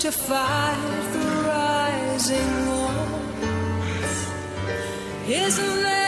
to fight the rising war. Isn't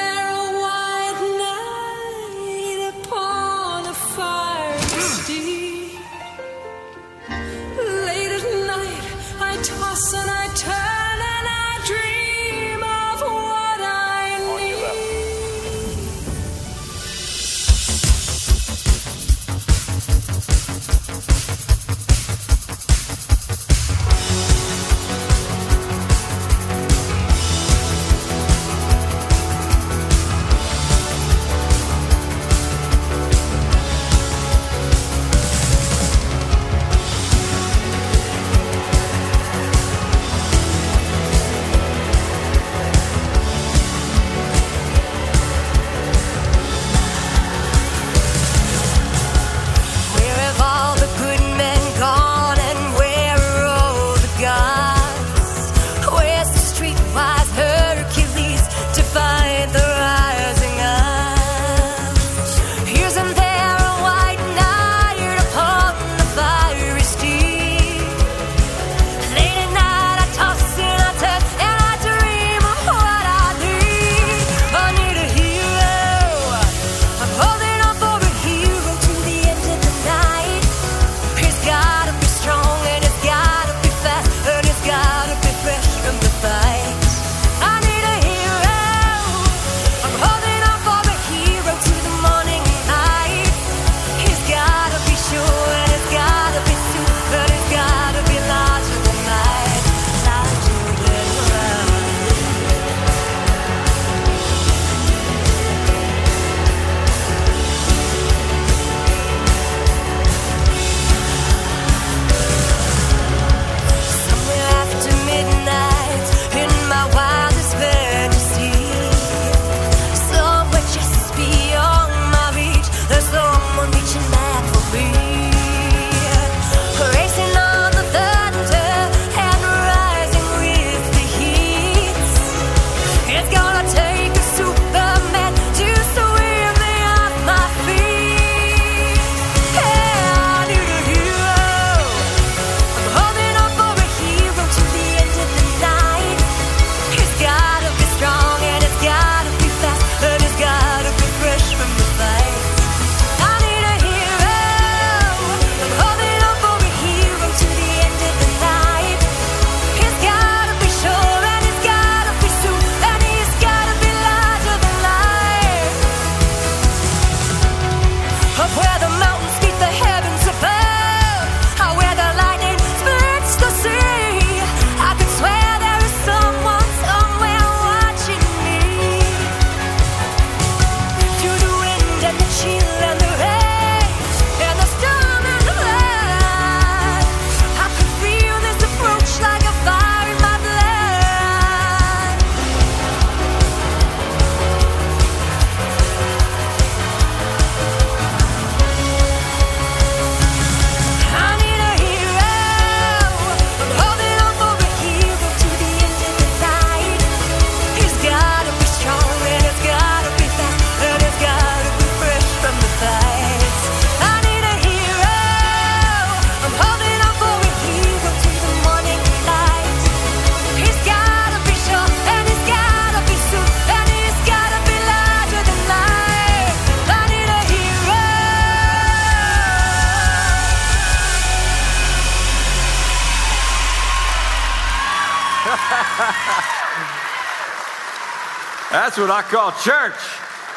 what I call church.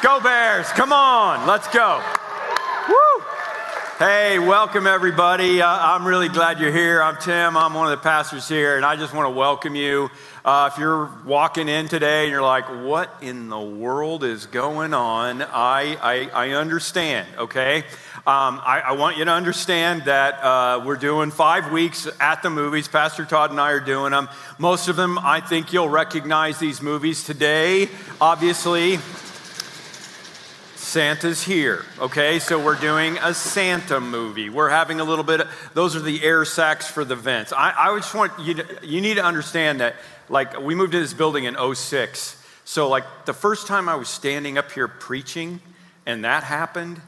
Go Bears. Come on. Let's go. Woo. Hey, welcome everybody. Uh, I'm really glad you're here. I'm Tim. I'm one of the pastors here, and I just want to welcome you. Uh, if you're walking in today and you're like, what in the world is going on? I, I, I understand, okay? Um, I, I, want you to understand that uh, we're doing five weeks at the movies. Pastor Todd and I are doing them. Most of them, I think you'll recognize these movies today, obviously. Santa's here, okay? So we're doing a Santa movie. We're having a little bit of, those are the air sacs for the vents. I, I just want you to, you need to understand that, like, we moved to this building in 06. So, like, the first time I was standing up here preaching and that happened,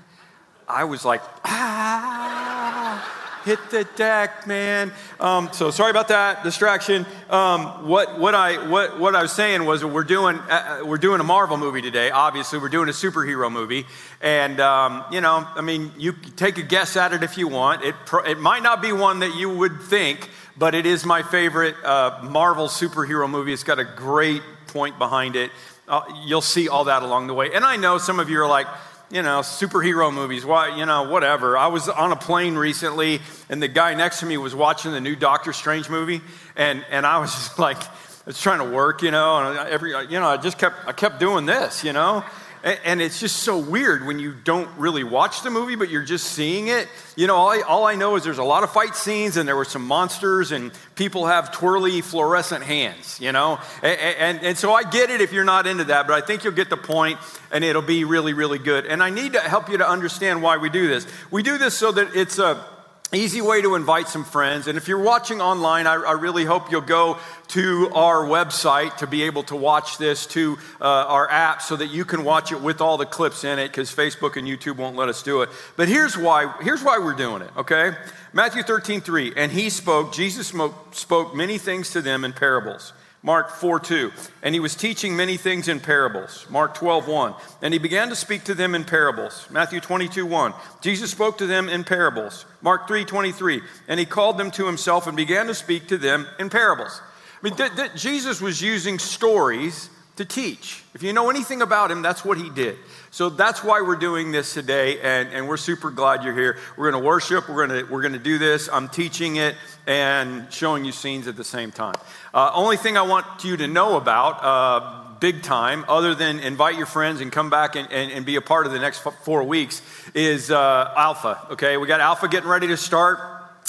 I was like, ah, hit the deck, man. Um, so sorry about that distraction. Um, what, what, I, what, what I was saying was we're doing, uh, uh, we're doing a Marvel movie today, obviously. We're doing a superhero movie. And, um, you know, I mean, you take a guess at it if you want. It, it might not be one that you would think, but it is my favorite uh, Marvel superhero movie. It's got a great point behind it. Uh, you'll see all that along the way. And I know some of you are like, you know, superhero movies, why, you know, whatever. I was on a plane recently, and the guy next to me was watching the new Doctor Strange movie, and, and I was just like, I was trying to work, you know, and every, you know, I just kept, I kept doing this, you know, and it's just so weird when you don't really watch the movie, but you're just seeing it. You know, all I, all I, know is there's a lot of fight scenes and there were some monsters and people have twirly fluorescent hands, you know? And, and, and, so I get it if you're not into that, but I think you'll get the point and it'll be really, really good. And I need to help you to understand why we do this. We do this so that it's a, easy way to invite some friends. And if you're watching online, I, I, really hope you'll go to our website to be able to watch this, to uh, our app, so that you can watch it with all the clips in it, because Facebook and YouTube won't let us do it. But here's why, here's why we're doing it, okay? Matthew 13, 3. And he spoke, Jesus spoke, spoke many things to them in parables Mark 4 2. And he was teaching many things in parables. Mark 12 1. And he began to speak to them in parables. Matthew 22 1. Jesus spoke to them in parables. Mark 3 23. And he called them to himself and began to speak to them in parables. I mean, th- th- Jesus was using stories to teach. If you know anything about him, that's what he did. So that's why we're doing this today, and, and we're super glad you're here. We're going to worship, we're going we're to do this. I'm teaching it and showing you scenes at the same time. Uh, only thing I want you to know about, uh, big time, other than invite your friends and come back and, and, and be a part of the next four weeks, is uh, Alpha. Okay, we got Alpha getting ready to start.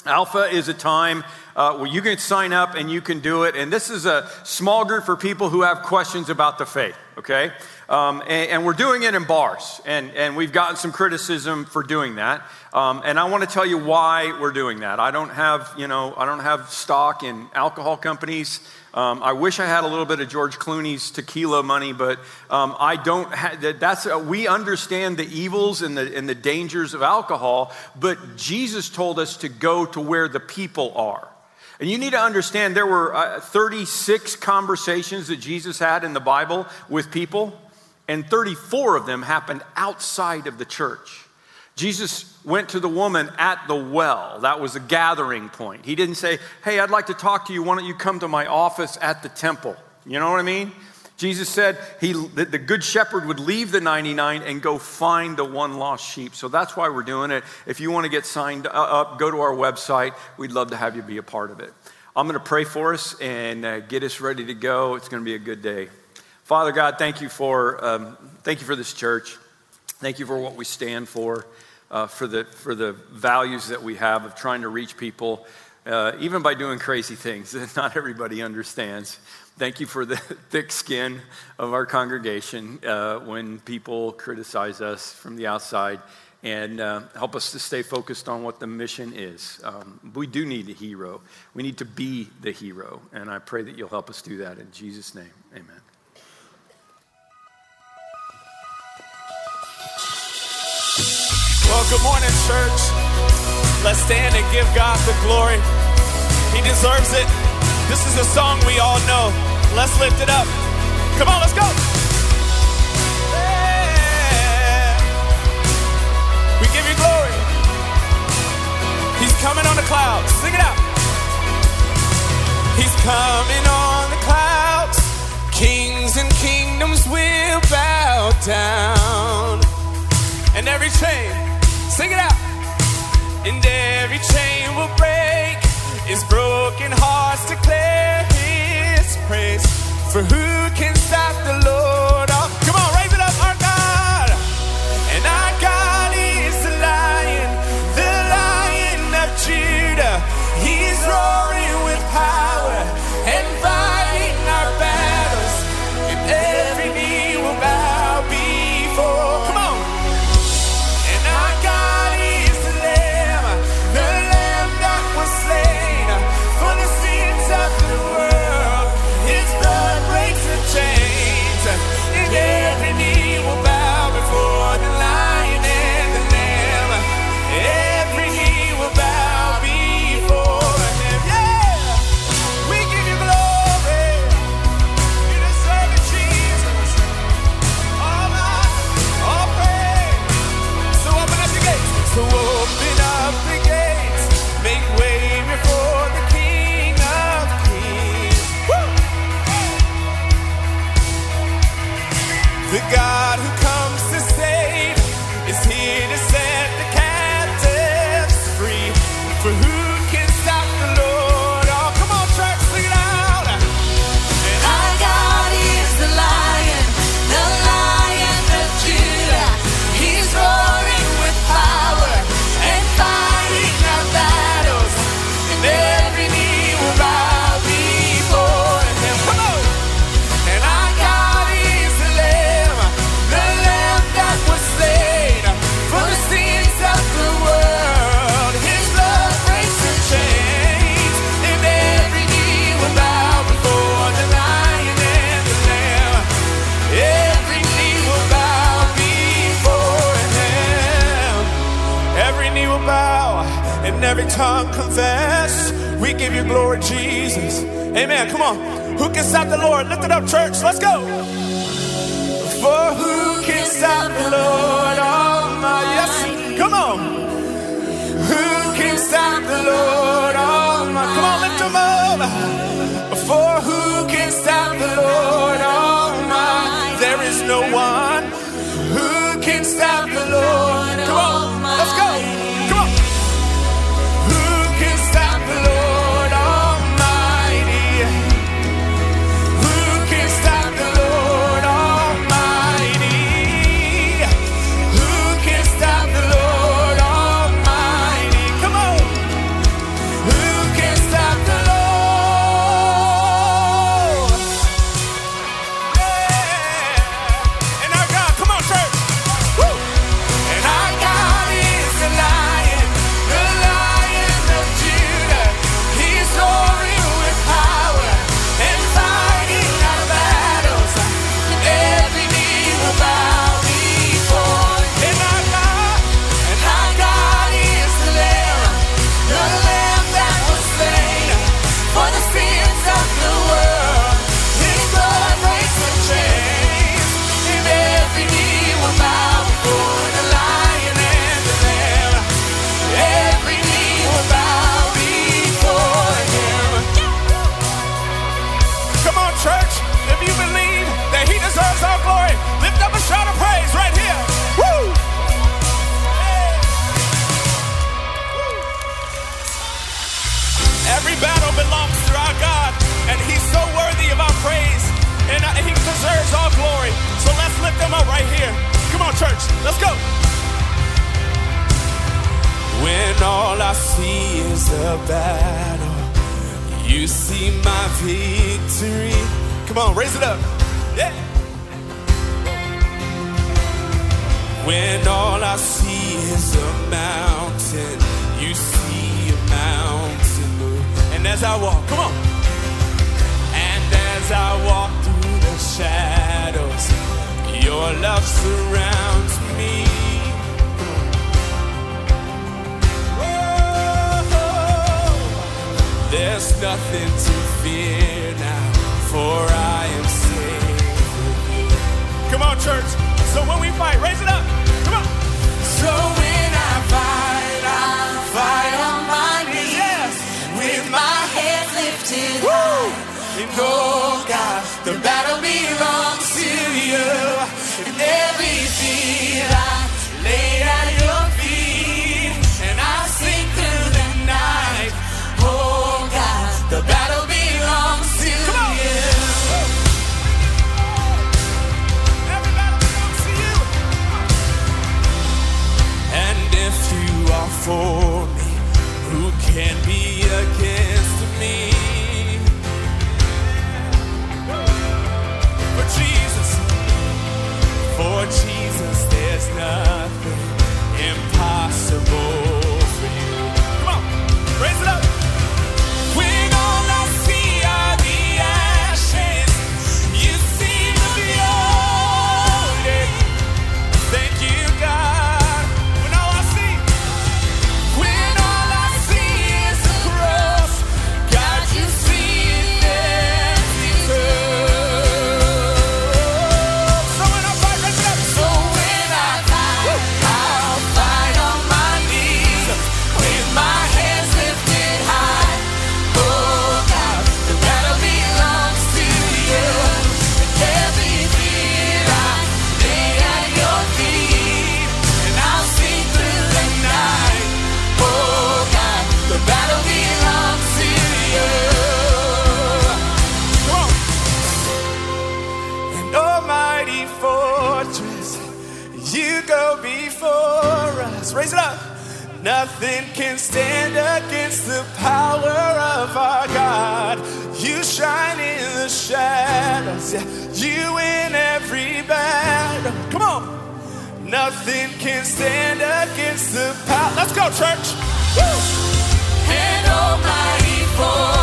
Alpha is a time uh, where you can sign up and you can do it. And this is a small group for people who have questions about the faith, okay? Um, and, and, we're doing it in bars. And, and we've gotten some criticism for doing that. Um, and I want to tell you why we're doing that. I don't have, you know, I don't have stock in alcohol companies. Um, I wish I had a little bit of George Clooney's tequila money, but um, I don't. have. that's uh, we understand the evils and the and the dangers of alcohol, but Jesus told us to go to where the people are. And you need to understand there were uh, 36 conversations that Jesus had in the Bible with people, and 34 of them happened outside of the church. Jesus went to the woman at the well. That was a gathering point. He didn't say, Hey, I'd like to talk to you. Why don't you come to my office at the temple? You know what I mean? Jesus said he, that the good shepherd would leave the 99 and go find the one lost sheep. So that's why we're doing it. If you want to get signed up, go to our website. We'd love to have you be a part of it. I'm going to pray for us and uh, get us ready to go. It's going to be a good day. Father God, thank you for um, thank you for this church. Thank you for what we stand for, uh, for the for the values that we have of trying to reach people, uh, even by doing crazy things that not everybody understands. Thank you for the thick skin of our congregation uh, when people criticize us from the outside and uh, help us to stay focused on what the mission is. Um, we do need a hero. We need to be the hero. And I pray that you'll help us do that in Jesus' name. Amen. Well, good morning, church. Let's stand and give God the glory. He deserves it. This is a song we all know. Let's lift it up. Come on, let's go. We give you glory. He's coming on the clouds. Sing it out. He's coming on the clouds. Kings and kingdoms will bow down. And every chain, sing it out. And every chain will break is broken hearts declare his praise. For who can stop the Lord? tongue confess. We give you glory, Jesus. Amen. Come on. Who can stop the Lord? Lift it up, church. Let's go. For who can stop the Lord? That'll be right. Nothing can stand against the power. Let's go, church. Woo! And Almighty for.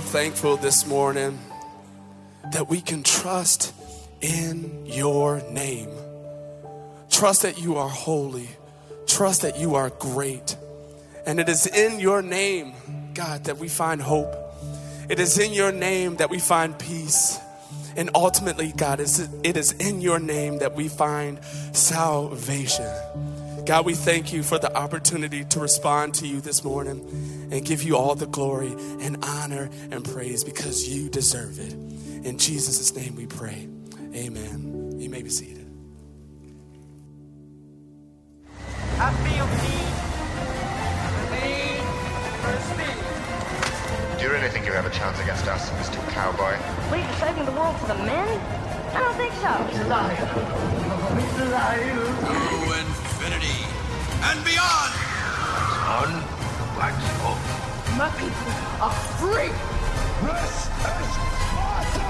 Thankful this morning that we can trust in your name. Trust that you are holy. Trust that you are great. And it is in your name, God, that we find hope. It is in your name that we find peace. And ultimately, God, it is in your name that we find salvation. God, we thank you for the opportunity to respond to you this morning and give you all the glory and honor and praise because you deserve it. In Jesus' name we pray. Amen. You may be seated. I feel need, need for speed. Do you really think you have a chance against us, Mr. Cowboy? What are saving the world for the men? I don't think so. He's a liar. He's a liar. To infinity and beyond. On the Black Smoke. My people are free. This is Sparta!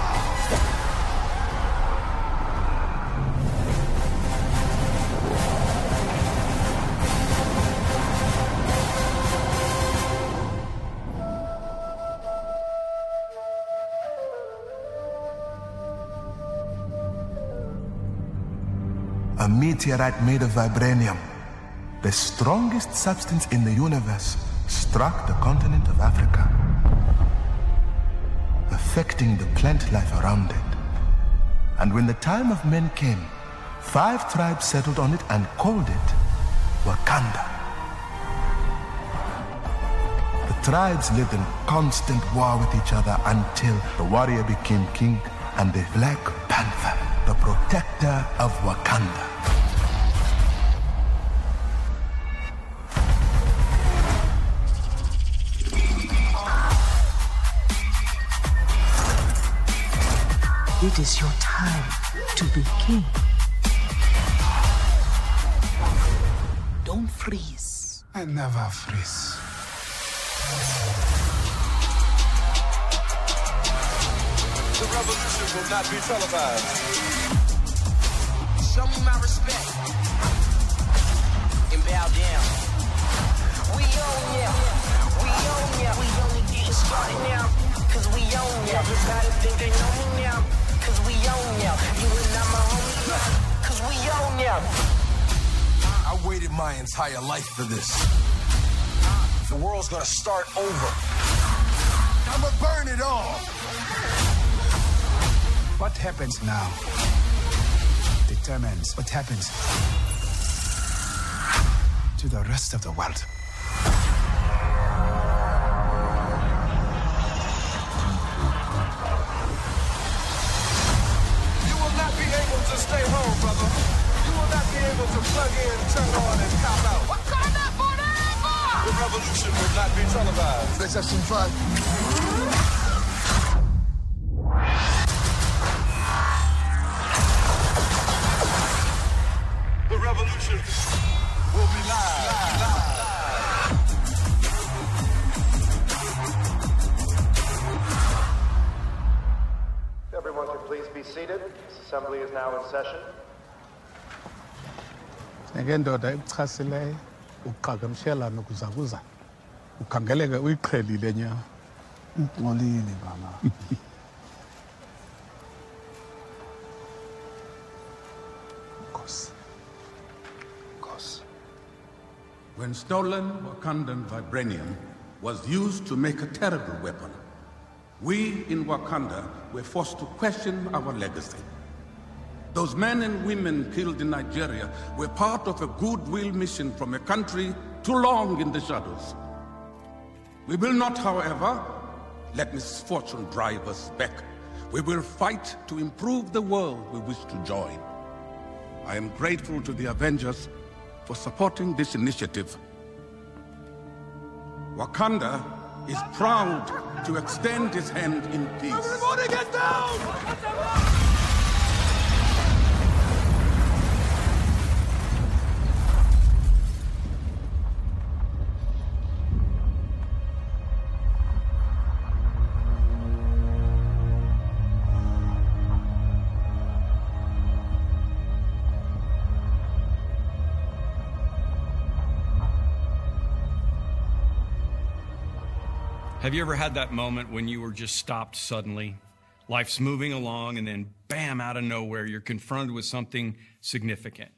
Meteorite made of vibranium, the strongest substance in the universe, struck the continent of Africa, affecting the plant life around it. And when the time of men came, five tribes settled on it and called it Wakanda. The tribes lived in constant war with each other until the warrior became king and the Black Panther, the protector of Wakanda. It is your time to be king. Don't freeze. I never freeze. The revolution will not be televised. Show me my respect and bow down. We own ya. We own ya. We only getting started now. Cause we own ya. Everybody think they know me now. Cause we own ya. You and my homie. Cause we own ya. I waited my entire life for this. The world's gonna start over. I'ma burn it all. What happens now determines what happens to the rest of the world. Ngendoda ekuchasileyo uqhagamshela nokuzakuza ukhangeleke uyiqhelile nyama ngolini baba Nkosi. Nkosi. When stolen Wakandan vibranium was used to make a terrible weapon, we in Wakanda were forced to question our legacy. Those men and women killed in Nigeria were part of a goodwill mission from a country too long in the shadows. We will not, however, let misfortune drive us back. We will fight to improve the world we wish to join. I am grateful to the Avengers for supporting this initiative. Wakanda is proud to extend his hand in peace. Everybody get down! Have you ever had that moment when you were just stopped suddenly? Life's moving along, and then bam, out of nowhere, you're confronted with something significant.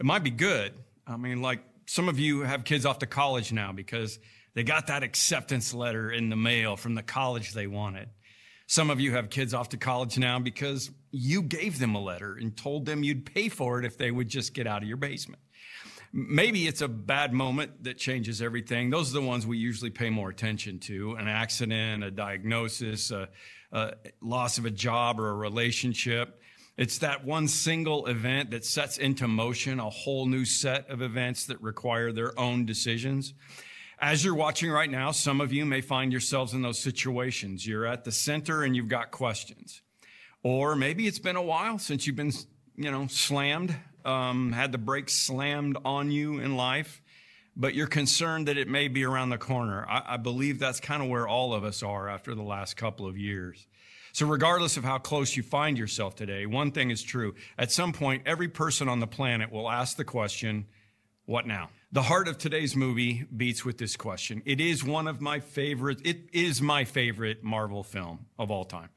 It might be good. I mean, like some of you have kids off to college now because they got that acceptance letter in the mail from the college they wanted. Some of you have kids off to college now because you gave them a letter and told them you'd pay for it if they would just get out of your basement. Maybe it's a bad moment that changes everything. Those are the ones we usually pay more attention to an accident, a diagnosis, a, a loss of a job or a relationship. It's that one single event that sets into motion a whole new set of events that require their own decisions. As you're watching right now, some of you may find yourselves in those situations. You're at the center and you've got questions. Or maybe it's been a while since you've been, you know, slammed, um, had the brakes slammed on you in life, but you're concerned that it may be around the corner. I, I believe that's kind of where all of us are after the last couple of years. So, regardless of how close you find yourself today, one thing is true. At some point, every person on the planet will ask the question, What now? The heart of today's movie beats with this question. It is one of my favorite, it is my favorite Marvel film of all time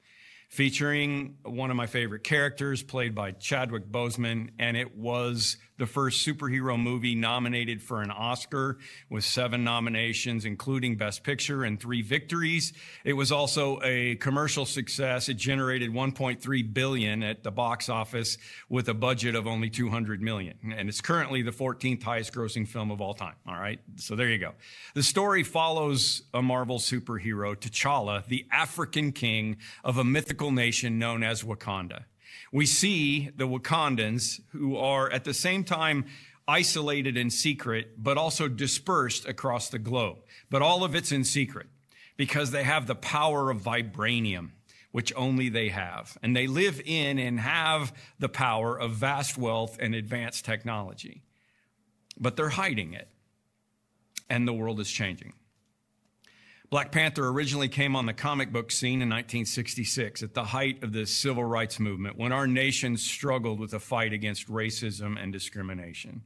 featuring one of my favorite characters played by Chadwick Boseman. And it was the first superhero movie nominated for an Oscar with seven nominations, including Best Picture and three victories. It was also a commercial success. It generated 1.3 billion at the box office with a budget of only 200 million. And it's currently the 14th highest grossing film of all time. All right. So there you go. The story follows a Marvel superhero, T'Challa, the African king of a mythical nation known as Wakanda we see the Wakandans who are at the same time isolated in secret, but also dispersed across the globe. But all of it's in secret because they have the power of vibranium, which only they have. And they live in and have the power of vast wealth and advanced technology. But they're hiding it. And the world is changing. Black Panther originally came on the comic book scene in 1966 at the height of the civil rights movement when our nation struggled with a fight against racism and discrimination.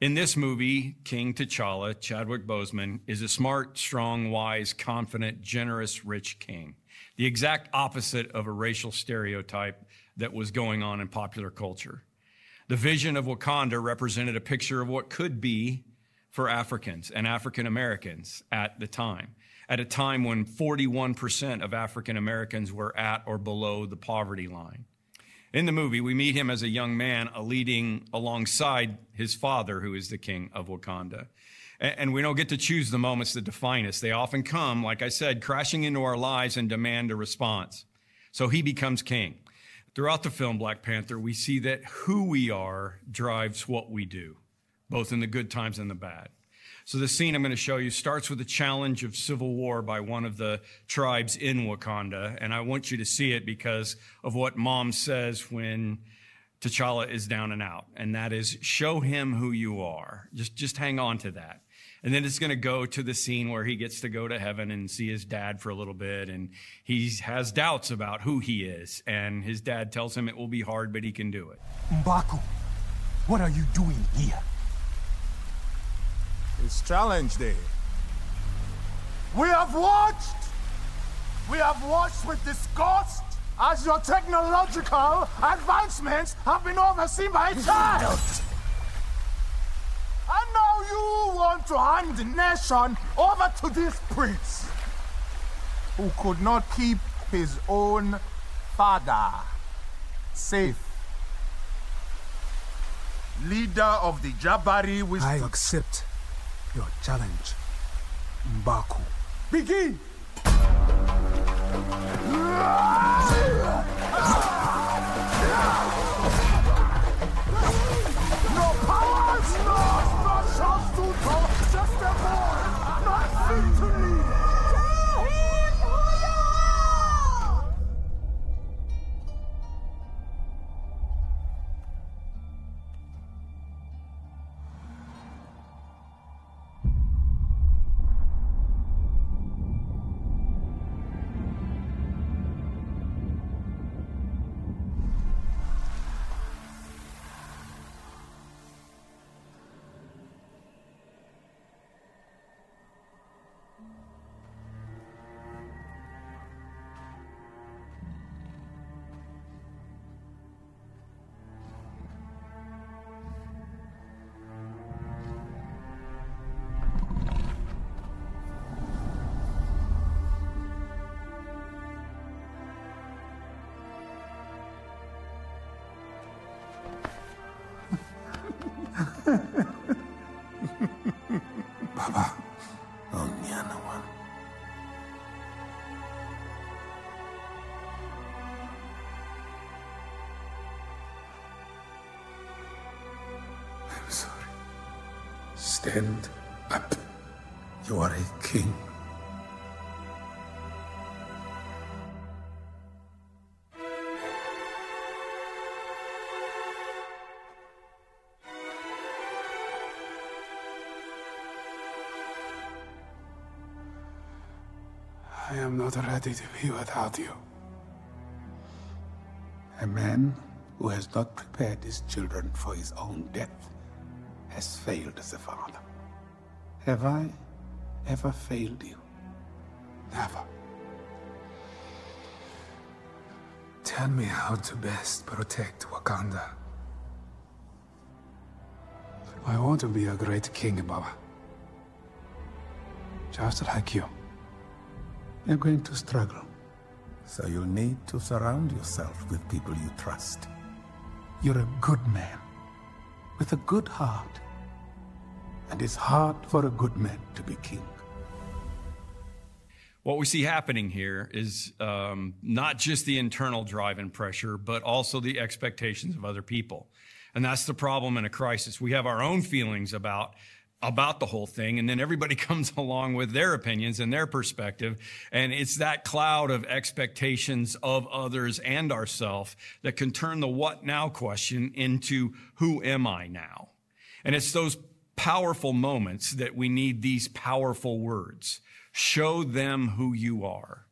In this movie, King T'Challa, Chadwick Boseman, is a smart, strong, wise, confident, generous, rich king. The exact opposite of a racial stereotype that was going on in popular culture. The vision of Wakanda represented a picture of what could be for Africans and African Americans at the time at a time when 41% of African Americans were at or below the poverty line. In the movie, we meet him as a young man, leading alongside his father, who is the king of Wakanda. And we don't get to choose the moments that define us. They often come, like I said, crashing into our lives and demand a response. So he becomes king. Throughout the film Black Panther, we see that who we are drives what we do, both in the good times and the bad. So the scene I'm going to show you starts with a challenge of civil war by one of the tribes in Wakanda. And I want you to see it because of what mom says when T'Challa is down and out. And that is show him who you are. Just, just hang on to that. And then it's going to go to the scene where he gets to go to heaven and see his dad for a little bit. And he has doubts about who he is. And his dad tells him it will be hard, but he can do it. Mbaku, what are you doing here? It's challenge day. We have watched! We have watched with disgust as your technological advancements have been overseen by a child! And now you want to hand the nation over to this prince who could not keep his own father safe. Leader of the Jabari wisdom. I accept your challenge, Mbaku. Begin! Stand up. You are a king. I am not ready to be without you. A man who has not prepared his children for his own death has failed as a father. Have I ever failed you? Never. Tell me how to best protect Wakanda. I want to be a great king, Baba. Just like you. You're going to struggle. So you'll need to surround yourself with people you trust. You're a good man, with a good heart. And it's hard for a good man to be king. What we see happening here is um, not just the internal drive and pressure, but also the expectations of other people. And that's the problem in a crisis. We have our own feelings about about the whole thing. And then everybody comes along with their opinions and their perspective. And it's that cloud of expectations of others and ourself that can turn the what now question into who am I now? And it's those powerful moments that we need these powerful words. Show them who you are.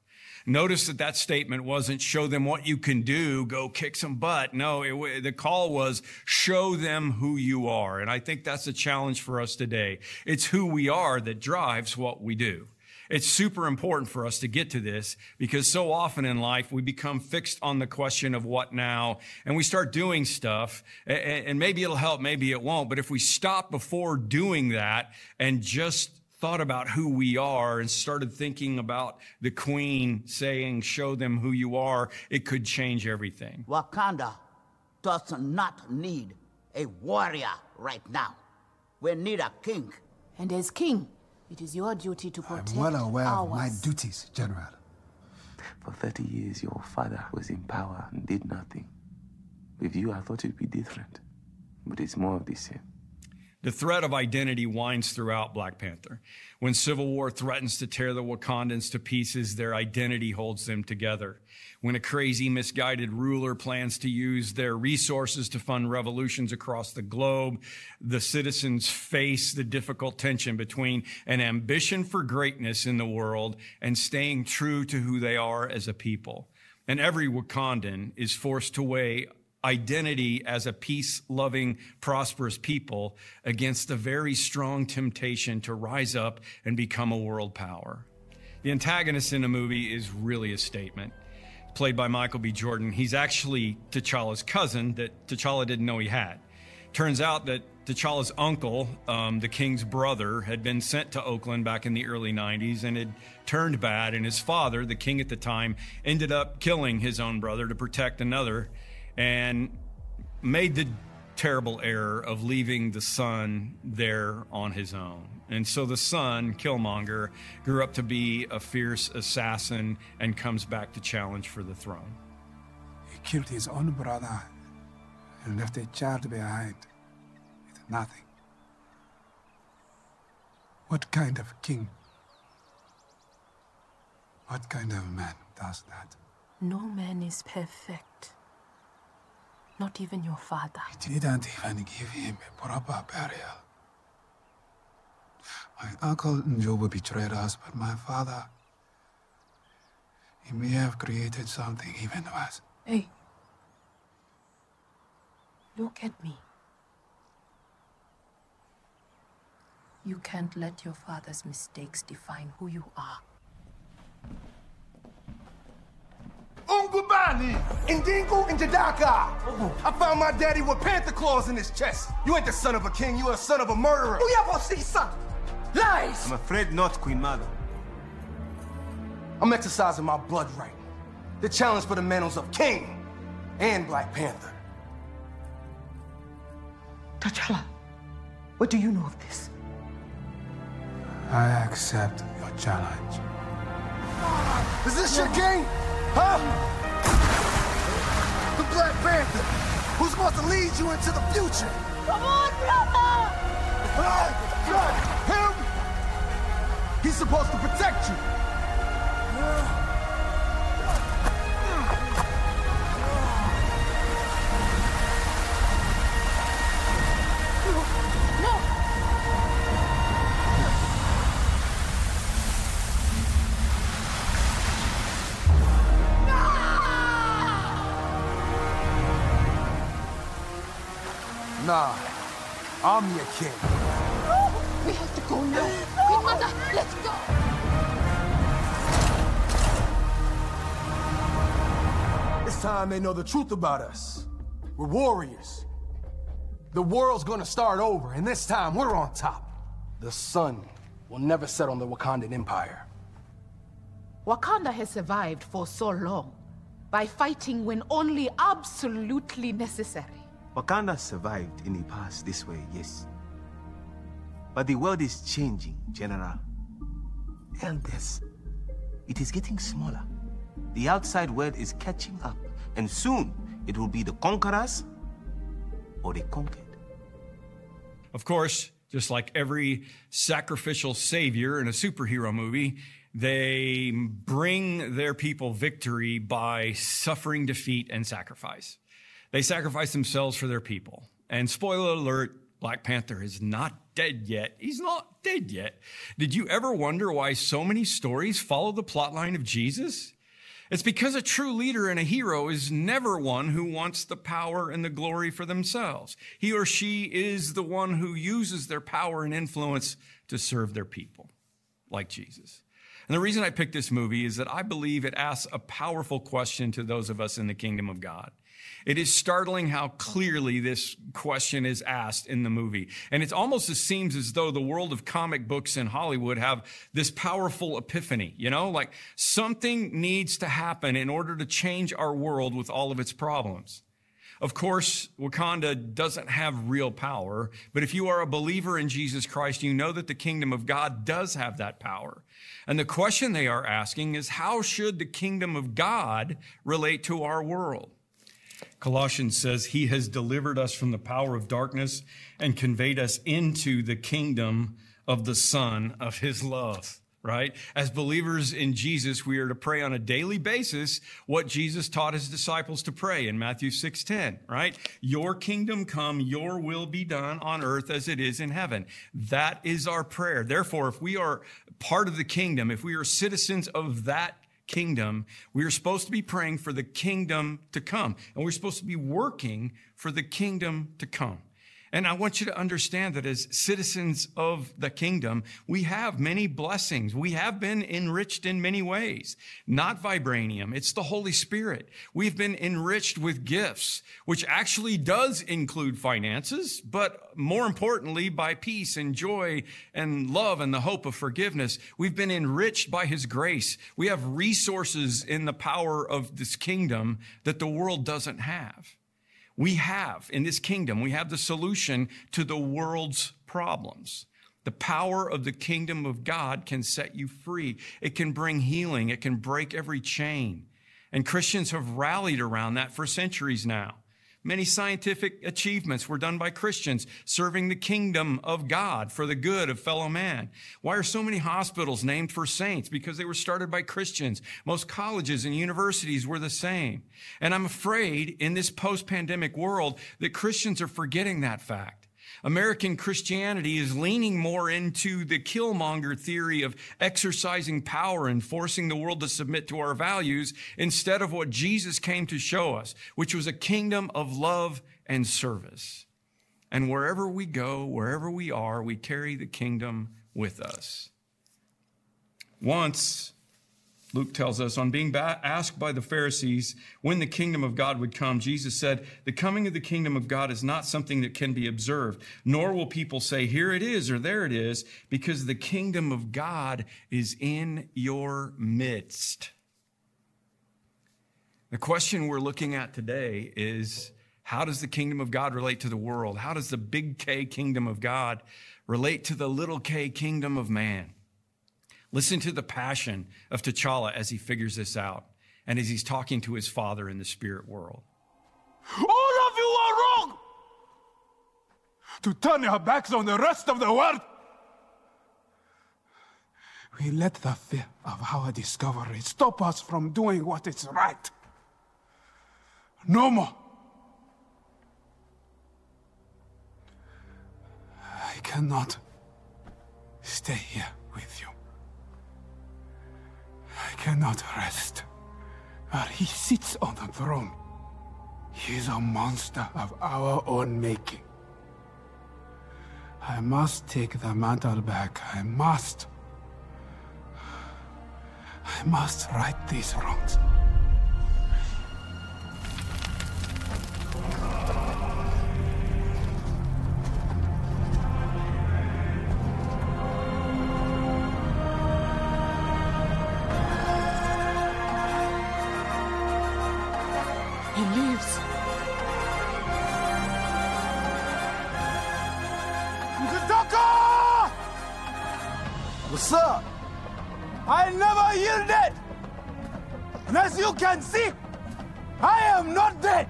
Notice that that statement wasn't show them what you can do, go kick some butt. No, it, the call was show them who you are. And I think that's a challenge for us today. It's who we are that drives what we do. It's super important for us to get to this because so often in life we become fixed on the question of what now and we start doing stuff and maybe it'll help, maybe it won't. But if we stop before doing that and just thought about who we are and started thinking about the queen saying, show them who you are, it could change everything. Wakanda does not need a warrior right now. We need a king. And as king, it is your duty to protect I'm well aware ours. of my duties, General. For 30 years, your father was in power and did nothing. With you, I thought it'd be different. But it's more of the same. The threat of identity winds throughout Black Panther. When civil war threatens to tear the Wakandans to pieces, their identity holds them together. When a crazy, misguided ruler plans to use their resources to fund revolutions across the globe, the citizens face the difficult tension between an ambition for greatness in the world and staying true to who they are as a people. And every Wakandan is forced to weigh identity as a peace loving, prosperous people against the very strong temptation to rise up and become a world power. The antagonist in the movie is really a statement. Played by Michael B. Jordan, he's actually T'Challa's cousin that T'Challa didn't know he had. Turns out that T'Challa's uncle, um, the king's brother, had been sent to Oakland back in the early 90s and had turned bad. And his father, the king at the time, ended up killing his own brother to protect another and made the terrible error of leaving the son there on his own. And so the son, Killmonger, grew up to be a fierce assassin and comes back to challenge for the throne. He killed his own brother and left a child behind with nothing. What kind of king? What kind of man does that? No man is perfect. Not even your father. He didn't even give him a proper burial. My uncle N'Jobu betrayed us, but my father, he may have created something even worse. Hey. Look at me. You can't let your father's mistakes define who you are. Ungubani, Indingu, and Jadaka. I found my daddy with panther claws in his chest. You ain't the son of a king, you are a son of a murderer. Who you see, son? Lies! I'm afraid not, Queen Mother. I'm exercising my blood right. The challenge for the mantles of King and Black Panther. T'Challa, what do you know of this? I accept your challenge. Is this your king? Huh? The Black Panther, who's supposed to lead you into the future. Come on, brother! I got him! He's supposed to protect you. Yeah. I'm your king. We have to go now. Queen Mother, let's go. It's time they know the truth about us. We're warriors. The world's gonna start over, and this time we're on top. The sun will never set on the Wakandan Empire. Wakanda has survived for so long by fighting when only absolutely necessary. Wakanda survived in the past this way, yes. But the world is changing, General. Elders, it is getting smaller. The outside world is catching up, and soon it will be the conquerors or the conquered. Of course, just like every sacrificial savior in a superhero movie, they bring their people victory by suffering defeat and sacrifice. They sacrifice themselves for their people. And spoiler alert, Black Panther is not dead yet. He's not dead yet. Did you ever wonder why so many stories follow the plotline of Jesus? It's because a true leader and a hero is never one who wants the power and the glory for themselves. He or she is the one who uses their power and influence to serve their people, like Jesus. And the reason I picked this movie is that I believe it asks a powerful question to those of us in the kingdom of God. It is startling how clearly this question is asked in the movie. And it almost seems as though the world of comic books in Hollywood have this powerful epiphany, you know, like something needs to happen in order to change our world with all of its problems. Of course, Wakanda doesn't have real power, but if you are a believer in Jesus Christ, you know that the kingdom of God does have that power. And the question they are asking is how should the kingdom of God relate to our world? Colossians says, He has delivered us from the power of darkness and conveyed us into the kingdom of the Son of His love. Right? As believers in Jesus, we are to pray on a daily basis what Jesus taught his disciples to pray in Matthew 6:10, right? Your kingdom come, your will be done on earth as it is in heaven. That is our prayer. Therefore, if we are part of the kingdom, if we are citizens of that kingdom, we are supposed to be praying for the kingdom to come. And we're supposed to be working for the kingdom to come. And I want you to understand that as citizens of the kingdom, we have many blessings. We have been enriched in many ways. Not vibranium. It's the Holy Spirit. We've been enriched with gifts, which actually does include finances, but more importantly, by peace and joy and love and the hope of forgiveness. We've been enriched by his grace. We have resources in the power of this kingdom that the world doesn't have. We have in this kingdom, we have the solution to the world's problems. The power of the kingdom of God can set you free. It can bring healing. It can break every chain. And Christians have rallied around that for centuries now. Many scientific achievements were done by Christians serving the kingdom of God for the good of fellow man. Why are so many hospitals named for saints? Because they were started by Christians. Most colleges and universities were the same. And I'm afraid in this post-pandemic world that Christians are forgetting that fact. American Christianity is leaning more into the killmonger theory of exercising power and forcing the world to submit to our values instead of what Jesus came to show us, which was a kingdom of love and service. And wherever we go, wherever we are, we carry the kingdom with us. Once, Luke tells us, on being asked by the Pharisees when the kingdom of God would come, Jesus said, The coming of the kingdom of God is not something that can be observed, nor will people say, Here it is or there it is, because the kingdom of God is in your midst. The question we're looking at today is how does the kingdom of God relate to the world? How does the big K kingdom of God relate to the little k kingdom of man? Listen to the passion of T'Challa as he figures this out and as he's talking to his father in the spirit world. All of you are wrong! To turn your backs on the rest of the world! We let the fear of our discovery stop us from doing what is right. No more. I cannot stay here with you. I cannot rest While he sits on the throne. He is a monster of our own making. I must take the mantle back. I must. I must right these wrongs. He leaves. Kutaka! What's up? I never yielded! And as you can see, I am not dead!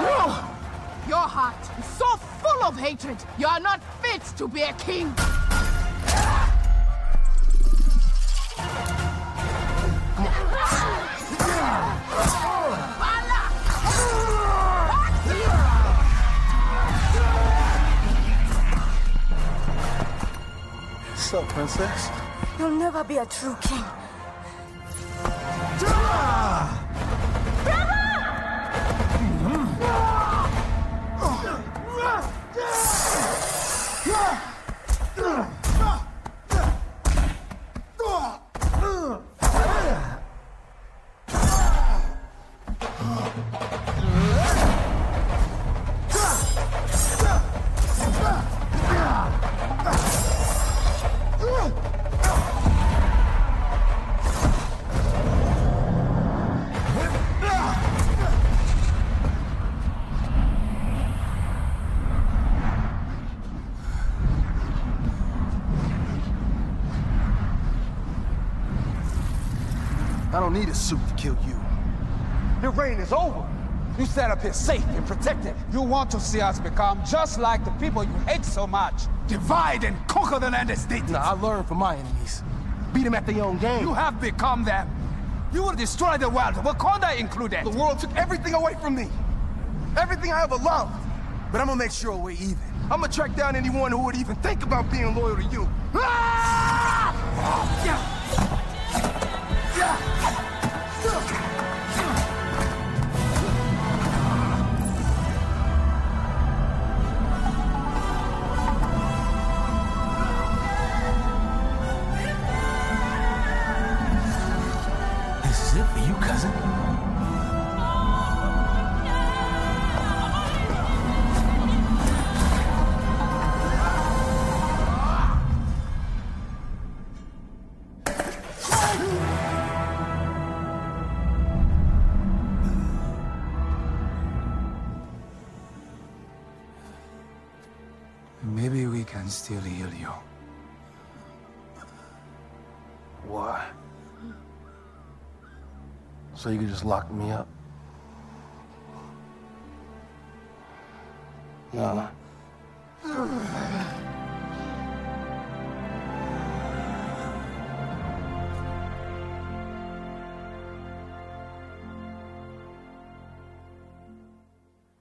No! Your heart is so full of hatred, you are not fit to be a king! Princess? You'll never be a true king. Need a suit to kill you. Your reign is over. You sat up here safe and protected. You want to see us become just like the people you hate so much. Divide and conquer the land estate. Nah, I learned from my enemies. Beat them at their own game. You have become them. You will destroy the world, Wakanda included. The world took everything away from me. Everything I ever loved. But I'm gonna make sure we're even. I'm gonna track down anyone who would even think about being loyal to you. Ah! This So you could just lock me up? Nah.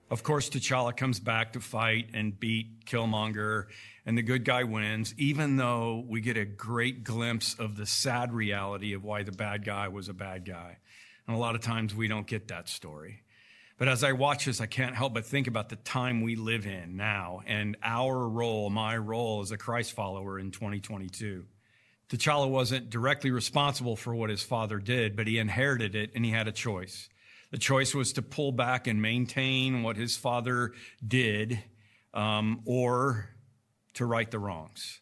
Of course, T'Challa comes back to fight and beat Killmonger, and the good guy wins, even though we get a great glimpse of the sad reality of why the bad guy was a bad guy. And a lot of times we don't get that story. But as I watch this, I can't help but think about the time we live in now and our role, my role as a Christ follower in 2022. T'Challa wasn't directly responsible for what his father did, but he inherited it and he had a choice. The choice was to pull back and maintain what his father did, um, or to right the wrongs.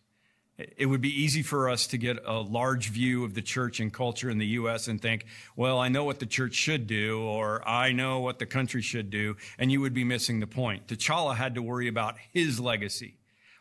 It would be easy for us to get a large view of the church and culture in the U.S. and think, well, I know what the church should do, or I know what the country should do, and you would be missing the point. T'Challa had to worry about his legacy,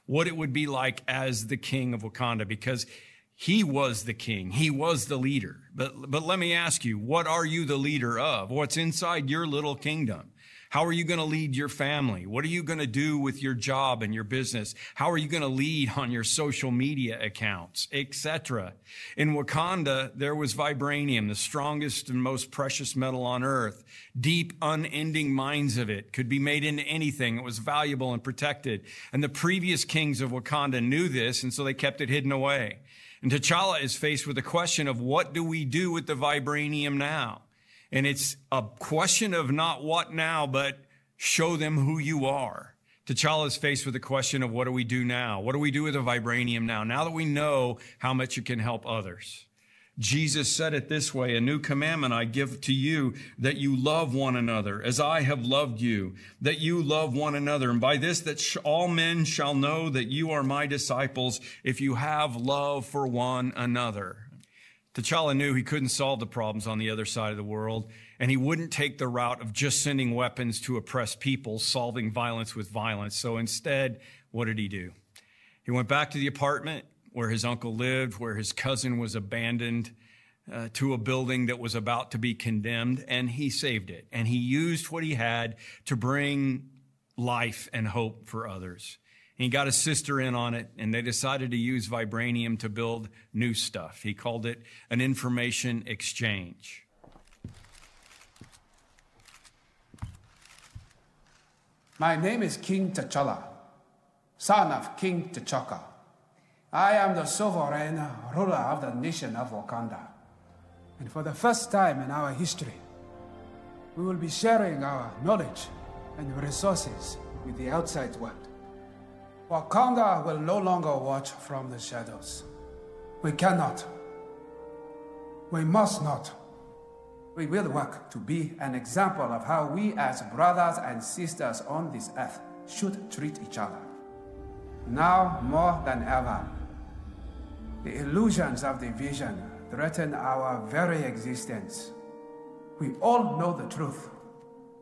what it would be like as the king of Wakanda, because he was the king. He was the leader. But, but let me ask you, what are you the leader of? What's inside your little kingdom? How are you going to lead your family? What are you going to do with your job and your business? How are you going to lead on your social media accounts, etc.? In Wakanda, there was vibranium, the strongest and most precious metal on earth. Deep, unending mines of it could be made into anything. It was valuable and protected. And the previous kings of Wakanda knew this, and so they kept it hidden away. And T'Challa is faced with the question of what do we do with the vibranium now? And it's a question of not what now, but show them who you are. T'Challa is faced with the question of what do we do now? What do we do with the vibranium now? Now that we know how much it can help others. Jesus said it this way, a new commandment I give to you that you love one another as I have loved you, that you love one another. And by this, that sh- all men shall know that you are my disciples if you have love for one another. T'Challa knew he couldn't solve the problems on the other side of the world, and he wouldn't take the route of just sending weapons to oppress people, solving violence with violence. So instead, what did he do? He went back to the apartment where his uncle lived, where his cousin was abandoned uh, to a building that was about to be condemned, and he saved it. And he used what he had to bring life and hope for others. He got his sister in on it, and they decided to use vibranium to build new stuff. He called it an information exchange. My name is King T'Challa, son of King T'Chaka. I am the sovereign ruler of the nation of Wakanda. And for the first time in our history, we will be sharing our knowledge and resources with the outside world. Wakanda will no longer watch from the shadows. We cannot. We must not. We will work to be an example of how we, as brothers and sisters on this earth, should treat each other. Now more than ever, the illusions of division threaten our very existence. We all know the truth.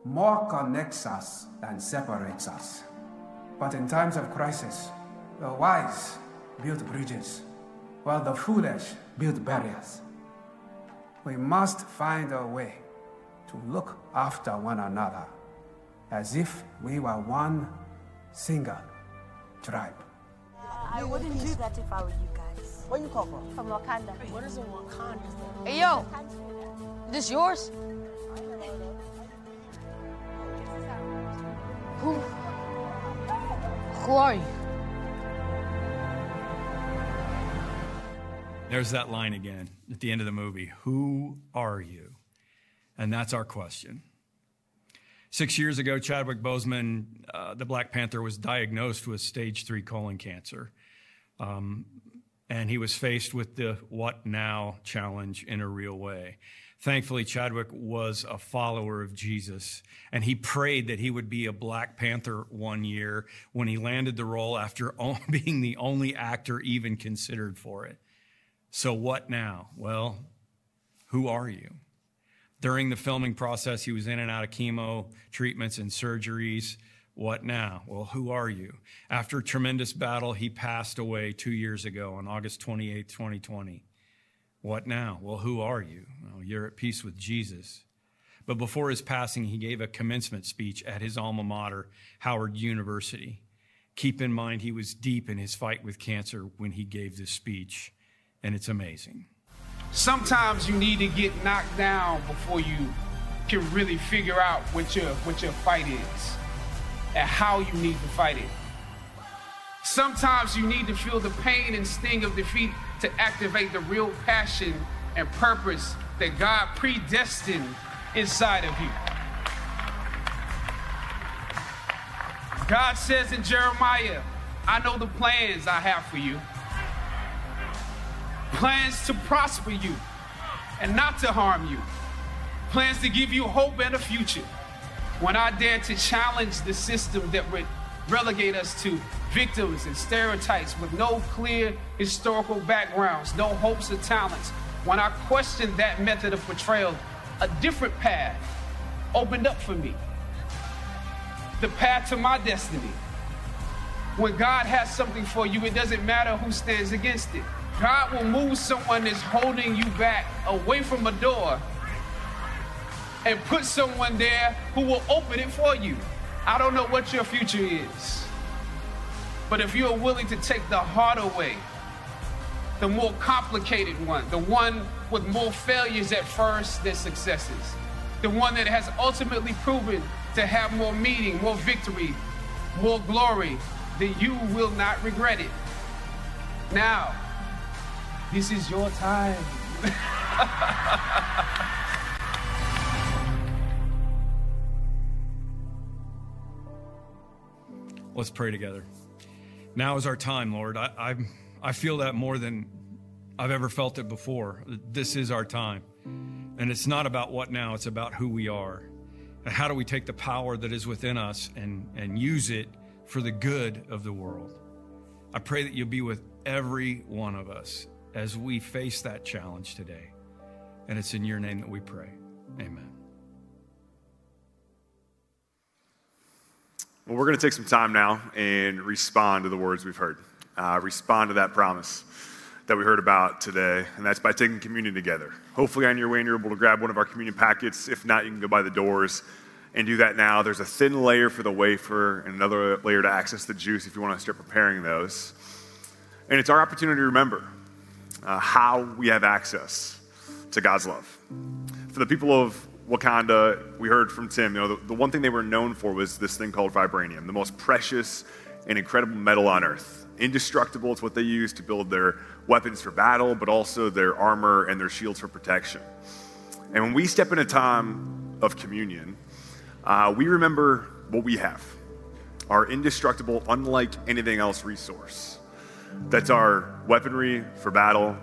More connects us than separates us. But in times of crisis, the wise build bridges, while the foolish build barriers. We must find a way to look after one another as if we were one single tribe. I wouldn't do that if I were you guys. Where you come from? From Wakanda. What is a Wakanda? Hey, yo! This yours? Who? Who are you? There's that line again at the end of the movie Who are you? And that's our question. Six years ago, Chadwick Boseman, uh, the Black Panther, was diagnosed with stage three colon cancer. Um, and he was faced with the what now challenge in a real way. Thankfully, Chadwick was a follower of Jesus, and he prayed that he would be a Black Panther one year when he landed the role after being the only actor even considered for it. So, what now? Well, who are you? During the filming process, he was in and out of chemo treatments and surgeries. What now? Well, who are you? After a tremendous battle, he passed away two years ago on August 28, 2020. What now? Well, who are you? Well, you're at peace with Jesus. But before his passing, he gave a commencement speech at his alma mater, Howard University. Keep in mind, he was deep in his fight with cancer when he gave this speech, and it's amazing. Sometimes you need to get knocked down before you can really figure out what your what your fight is and how you need to fight it. Sometimes you need to feel the pain and sting of defeat to activate the real passion and purpose that God predestined inside of you. God says in Jeremiah, I know the plans I have for you. Plans to prosper you and not to harm you. Plans to give you hope and a future. When I dare to challenge the system that would relegate us to victims and stereotypes with no clear historical backgrounds, no hopes or talents, when I questioned that method of portrayal, a different path opened up for me. The path to my destiny. When God has something for you, it doesn't matter who stands against it. God will move someone that's holding you back away from a door and put someone there who will open it for you. I don't know what your future is. But if you are willing to take the harder way, the more complicated one, the one with more failures at first than successes, the one that has ultimately proven to have more meaning, more victory, more glory, then you will not regret it. Now, this is your time. Let's pray together. Now is our time, Lord. I, I, I feel that more than I've ever felt it before. This is our time. And it's not about what now, it's about who we are. And how do we take the power that is within us and, and use it for the good of the world? I pray that you'll be with every one of us as we face that challenge today. And it's in your name that we pray. Amen. Well, we're going to take some time now and respond to the words we've heard. Uh, respond to that promise that we heard about today, and that's by taking communion together. Hopefully, on your way, you're able to grab one of our communion packets. If not, you can go by the doors and do that now. There's a thin layer for the wafer and another layer to access the juice if you want to start preparing those. And it's our opportunity to remember uh, how we have access to God's love. For the people of Wakanda, we heard from Tim, you know, the, the one thing they were known for was this thing called vibranium, the most precious and incredible metal on earth. Indestructible, it's what they use to build their weapons for battle, but also their armor and their shields for protection. And when we step in a time of communion, uh, we remember what we have our indestructible, unlike anything else resource. That's our weaponry for battle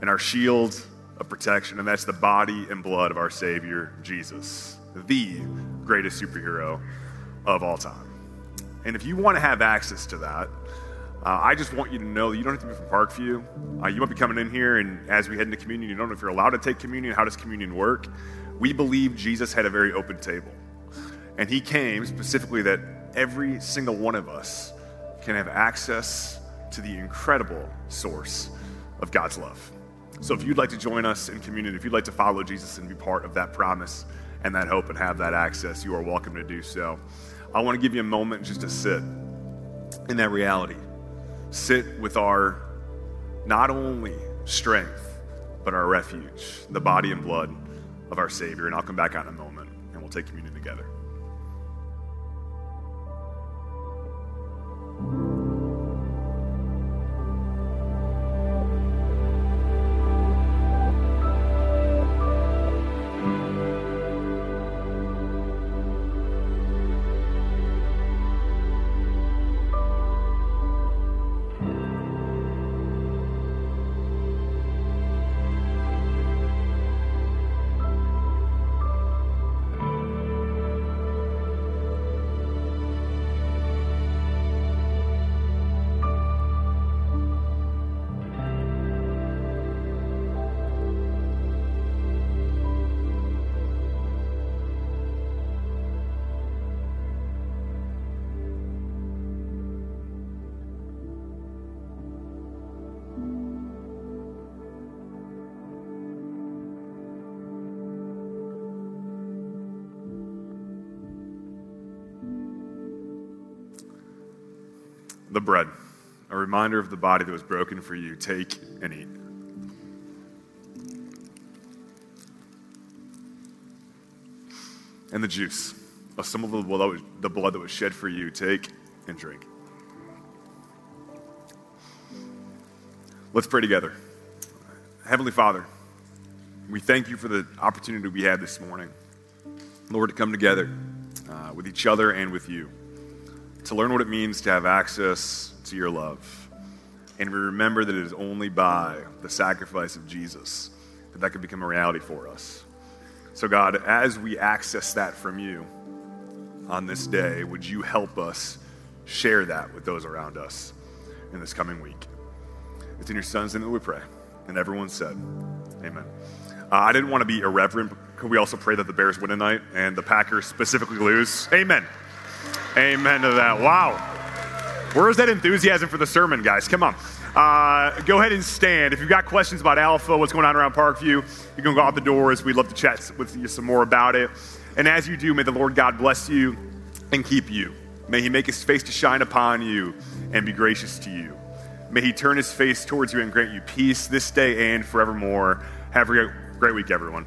and our shield of protection, and that's the body and blood of our Savior, Jesus, the greatest superhero of all time. And if you want to have access to that, uh, I just want you to know that you don't have to be from Parkview. Uh, you might be coming in here, and as we head into communion, you don't know if you're allowed to take communion. How does communion work? We believe Jesus had a very open table. And he came specifically that every single one of us can have access to the incredible source of God's love. So if you'd like to join us in communion, if you'd like to follow Jesus and be part of that promise and that hope and have that access, you are welcome to do so. I want to give you a moment just to sit in that reality. Sit with our not only strength, but our refuge, the body and blood of our Savior. And I'll come back out in a moment and we'll take communion the bread, a reminder of the body that was broken for you. Take and eat. And the juice, a symbol of the blood that was shed for you. Take and drink. Let's pray together. Heavenly Father, we thank you for the opportunity we had this morning, Lord, to come together uh, with each other and with you to learn what it means to have access to your love. And we remember that it is only by the sacrifice of Jesus that that could become a reality for us. So, God, as we access that from you on this day, would you help us share that with those around us in this coming week? It's in your son's name that we pray. And everyone said, Amen. Uh, I didn't want to be irreverent. Could we also pray that the Bears win tonight and the Packers specifically lose? Amen. Amen to that. Wow. Where's that enthusiasm for the sermon, guys? Come on. Uh, go ahead and stand. If you've got questions about Alpha, what's going on around Parkview, you can go out the doors. We'd love to chat with you some more about it. And as you do, may the Lord God bless you and keep you. May he make his face to shine upon you and be gracious to you. May he turn his face towards you and grant you peace this day and forevermore. Have a great, great week, everyone.